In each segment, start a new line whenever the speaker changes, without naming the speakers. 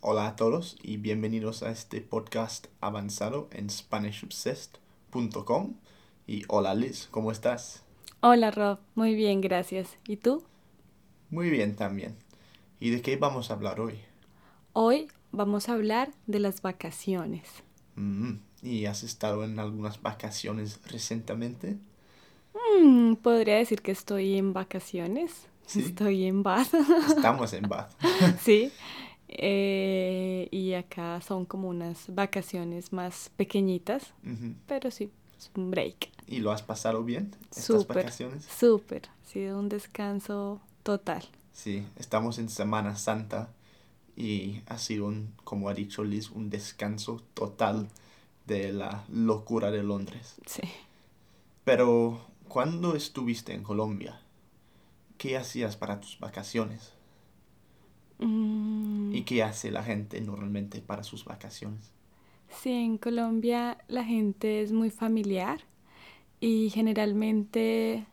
Hola a todos y bienvenidos a este podcast avanzado en SpanishObsessed.com. Y hola Liz, ¿cómo estás?
Hola Rob, muy bien, gracias. ¿Y tú?
Muy bien también. ¿Y de qué vamos a hablar hoy?
Hoy vamos a hablar de las vacaciones.
Mm, ¿Y has estado en algunas vacaciones recientemente?
Mm, podría decir que estoy en vacaciones.
Sí.
Estoy en Bath.
Estamos en Bath.
sí. Eh, y acá son como unas vacaciones más pequeñitas, pero sí, es un break.
¿Y lo has pasado bien estas
Súper,
vacaciones?
súper. Ha sido un descanso total.
Sí, estamos en Semana Santa y ha sido, un, como ha dicho Liz, un descanso total de la locura de Londres.
Sí.
Pero, ¿cuándo estuviste en Colombia? ¿Qué hacías para tus vacaciones?
Mm,
¿Y qué hace la gente normalmente para sus vacaciones?
Sí, en Colombia la gente es muy familiar y generalmente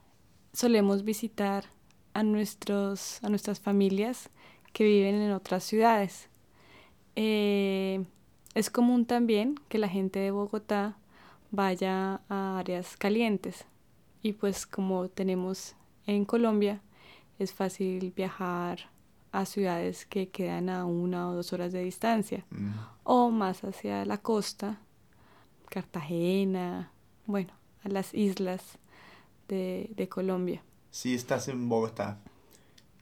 solemos visitar a nuestros, a nuestras familias que viven en otras ciudades. Eh, es común también que la gente de Bogotá vaya a áreas calientes y pues como tenemos en Colombia es fácil viajar a ciudades que quedan a una o dos horas de distancia
Mm,
o más hacia la costa, Cartagena, bueno, a las islas de, de Colombia.
Si estás en Bogotá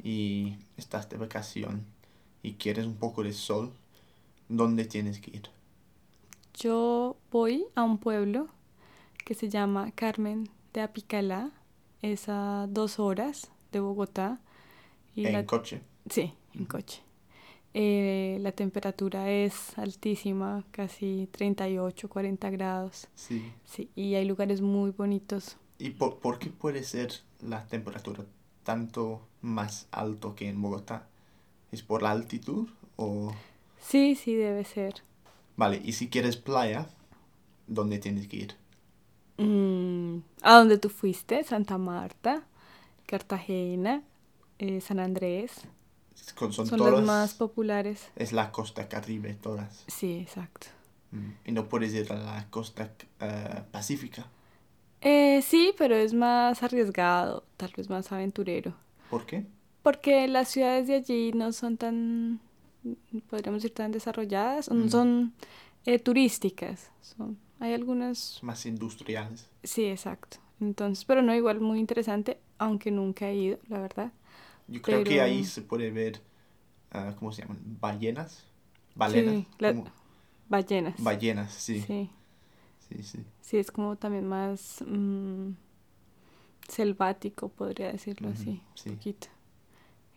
y estás de vacación y quieres un poco de sol, ¿dónde tienes que ir?
Yo voy a un pueblo que se llama Carmen de Apicalá, es a dos horas de Bogotá. Y
en
la-
coche.
Sí, en coche. Eh, la temperatura es altísima, casi 38, 40 grados.
Sí.
Sí, y hay lugares muy bonitos.
¿Y por, por qué puede ser la temperatura tanto más alto que en Bogotá? ¿Es por la altitud o...?
Sí, sí, debe ser.
Vale, y si quieres playa, ¿dónde tienes que ir?
Mm, ¿A dónde tú fuiste? Santa Marta, Cartagena, eh, San Andrés.
Son, son
Son
todas...
las más populares.
Es la costa caribe, todas.
Sí, exacto.
Mm, Y no puedes ir a la costa eh, pacífica.
Eh, sí, pero es más arriesgado, tal vez más aventurero.
¿Por qué?
Porque las ciudades de allí no son tan, podríamos decir, tan desarrolladas, no
Mm.
son eh, turísticas. Son, hay algunas,
Más industriales.
sí, exacto. Entonces, pero no igual muy interesante, aunque nunca he ido, la verdad.
Yo creo que ahí se puede ver, ah, ¿cómo se llaman? Ballenas. Balenas.
Sí, la-
¿Cómo?
ballenas.
Ballenas, sí.
Sí.
Sí, sí.
Sí, es como también más mm, selvático, podría decirlo así,
sí.
un poquito.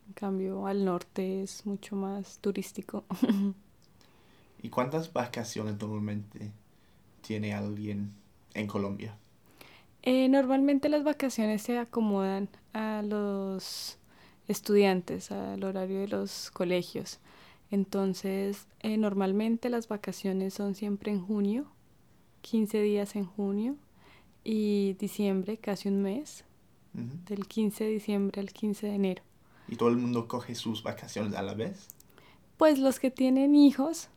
En cambio, al norte es mucho más turístico.
¿Y cuántas vacaciones normalmente tiene alguien en Colombia?
Eh, normalmente las vacaciones se acomodan a los estudiantes, al horario de los colegios. Entonces, eh, normalmente las vacaciones son siempre en junio, 15 días en junio y diciembre, casi un mes, del 15 de diciembre al 15 de enero.
¿Y todo el mundo coge sus vacaciones a la vez?
Pues los que tienen hijos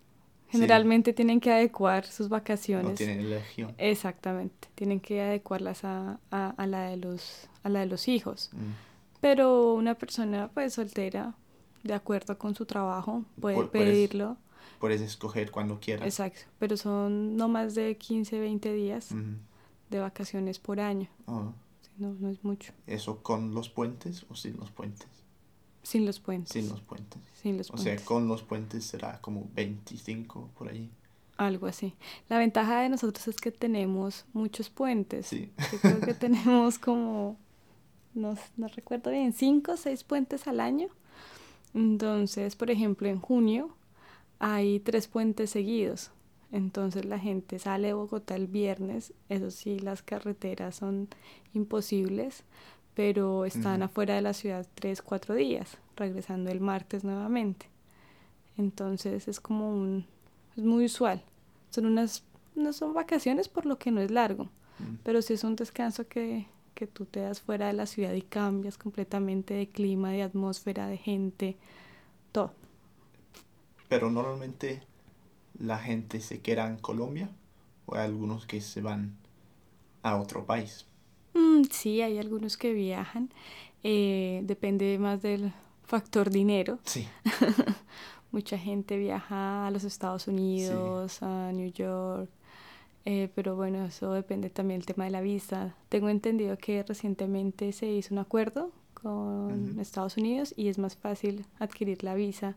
Sí.
generalmente tienen que adecuar sus
¿No
vacaciones.
tienen elección?
Exactamente, tienen que adecuarlas a, a, a la de los, a la de los hijos.
Mm.
Pero una persona pues soltera, de acuerdo con su trabajo, puede
Pu- puedes-
pedirlo.
Puedes escoger cuando quieras.
Exacto, pero son no más de 15, 20 días de vacaciones por año.
Oh,
No, no es mucho.
¿Eso con los puentes o sin los puentes?
Sin los puentes.
Sin los puentes.
sin los
O sea,
puentes.
con los puentes será como 25 por ahí.
Algo así. La ventaja de nosotros es que tenemos muchos puentes.
Sí.
Yo creo que tenemos como, no, no recuerdo bien, cinco o seis puentes al año. Entonces, por ejemplo, en junio hay tres puentes seguidos. Entonces la gente sale de Bogotá el viernes. Eso sí, las carreteras son imposibles, pero están afuera de la ciudad tres, cuatro días, regresando el martes nuevamente. Entonces es como un, es muy usual. Son unas, no son vacaciones por lo que no es largo,
Mm.
pero sí es un descanso que, que tú te das fuera de la ciudad y cambias completamente de clima, de atmósfera, de gente, todo.
Pero normalmente la gente se queda en Colombia o hay algunos que se van a otro país.
Mm, sí, hay algunos que viajan. Eh, depende más del factor dinero.
Sí.
Mucha gente viaja a los Estados Unidos, a New York, eh, pero bueno, eso depende también del tema de la visa. Tengo entendido que recientemente se hizo un acuerdo con Estados Unidos y es más fácil adquirir la visa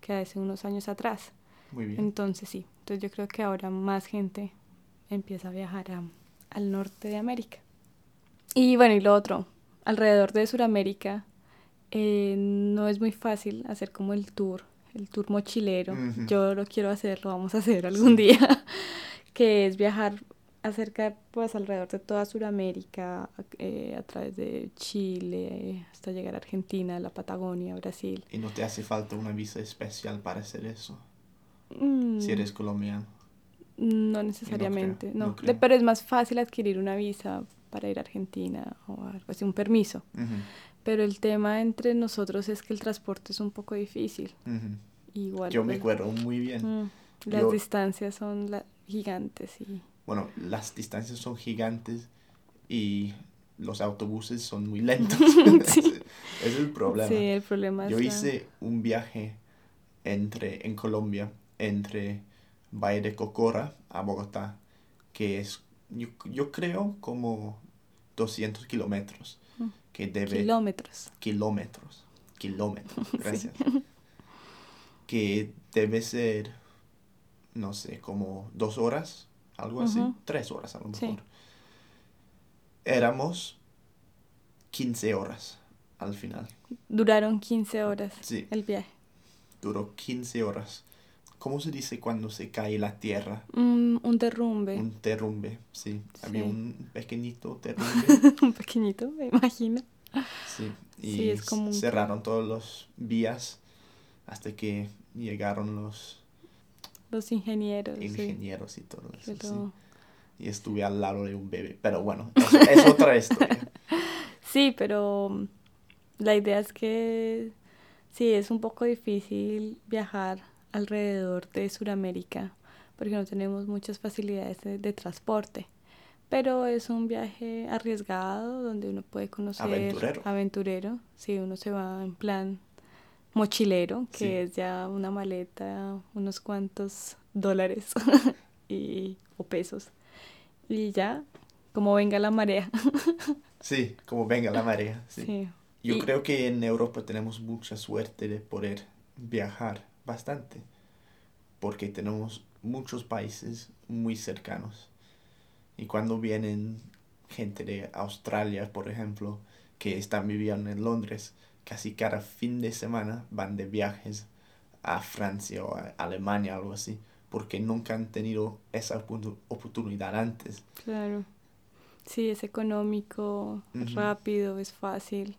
que hace unos años atrás.
Muy bien.
Entonces sí, entonces yo creo que ahora más gente empieza a viajar al norte de América. Y bueno, y lo otro, alrededor de Sudamérica eh, no es muy fácil hacer como el tour, el tour mochilero. Yo lo quiero hacer, lo vamos a hacer algún día, que es viajar acerca pues alrededor de toda Sudamérica, eh, a través de Chile, hasta llegar a Argentina, la Patagonia, Brasil.
¿Y no te hace falta una visa especial para hacer eso? Si
Mm,
eres colombiano.
No necesariamente,
no
no.
creo.
De- pero es más fácil adquirir una visa para ir a Argentina o algo así, un permiso. Pero el tema entre nosotros es que el transporte es un poco difícil. Igual.
Yo me
pues,
acuerdo muy bien.
mm, las
Yo-
distancias son la- gigantes y
Bueno, las distancias son gigantes y los autobuses son muy lentos.
Sí.
es el problema.
sí, el problema
Yo
es la-
hice un viaje entre, en Colombia entre Valle de Cocora a Bogotá, que es, yo, yo creo, como 200 kilómetros,
Mm.
que debe...
kilómetros.
kilómetros, kilómetros, gracias. Que debe ser, no sé, como dos horas, algo así, tres horas a lo
Sí.
mejor. Éramos 15 horas al final.
Duraron 15 horas
Sí,
el viaje.
duró 15 horas. ¿Cómo se dice cuando se cae la tierra?
Mm, un derrumbe,
Un derrumbe, sí. Había un pequeñito derrumbe,
un pequeñito, me imagino.
sí. Y
Sí, es como un-
cerraron todos los vías hasta que llegaron los
Los ingenieros. sí.
ingenieros y todo eso. sí. Y estuve al lado de un bebé. Pero bueno, es otra historia.
Sí, pero mm, la idea es que sí, es un poco difícil viajar alrededor de Sudamérica porque no tenemos muchas facilidades de, de transporte. Pero es un viaje arriesgado donde uno puede conocer
Aventurero.
aventurero. Sí, uno se va en plan mochilero, que
Sí.
es ya una maleta, unos cuantos dólares y, o pesos. Y ya, como venga la marea.
Sí, como venga la marea. Sí.
Sí.
Yo
Y-
creo que en Europa tenemos mucha suerte de poder viajar bastante. Porque tenemos muchos países muy cercanos. Y cuando vienen gente de Australia, por ejemplo, que están viviendo en Londres, casi cada fin de semana van de viajes a Francia o a Alemania, algo así, porque nunca han tenido esa oportu- oportunidad antes.
Claro. Sí, es económico,
Ujú.
rápido, es fácil.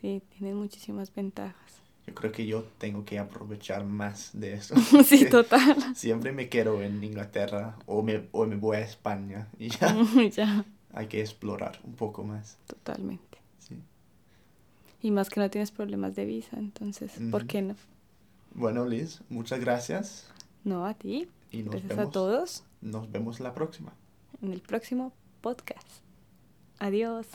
Sí, tiene muchísimas ventajas.
Yo creo que yo tengo que aprovechar más de eso.
Sí, total.
Siempre me quedo en Inglaterra o me, o me voy a España y ya
ya,
hay que explorar un poco más.
totalmente.
sí.
Y más que no tienes problemas de visa, entonces, ¿por qué no?
Bueno, Liz, muchas gracias
No, a ti.
y nos
Gracias
vemos,
a todos
nos vemos la próxima.
en el próximo podcast. Adiós.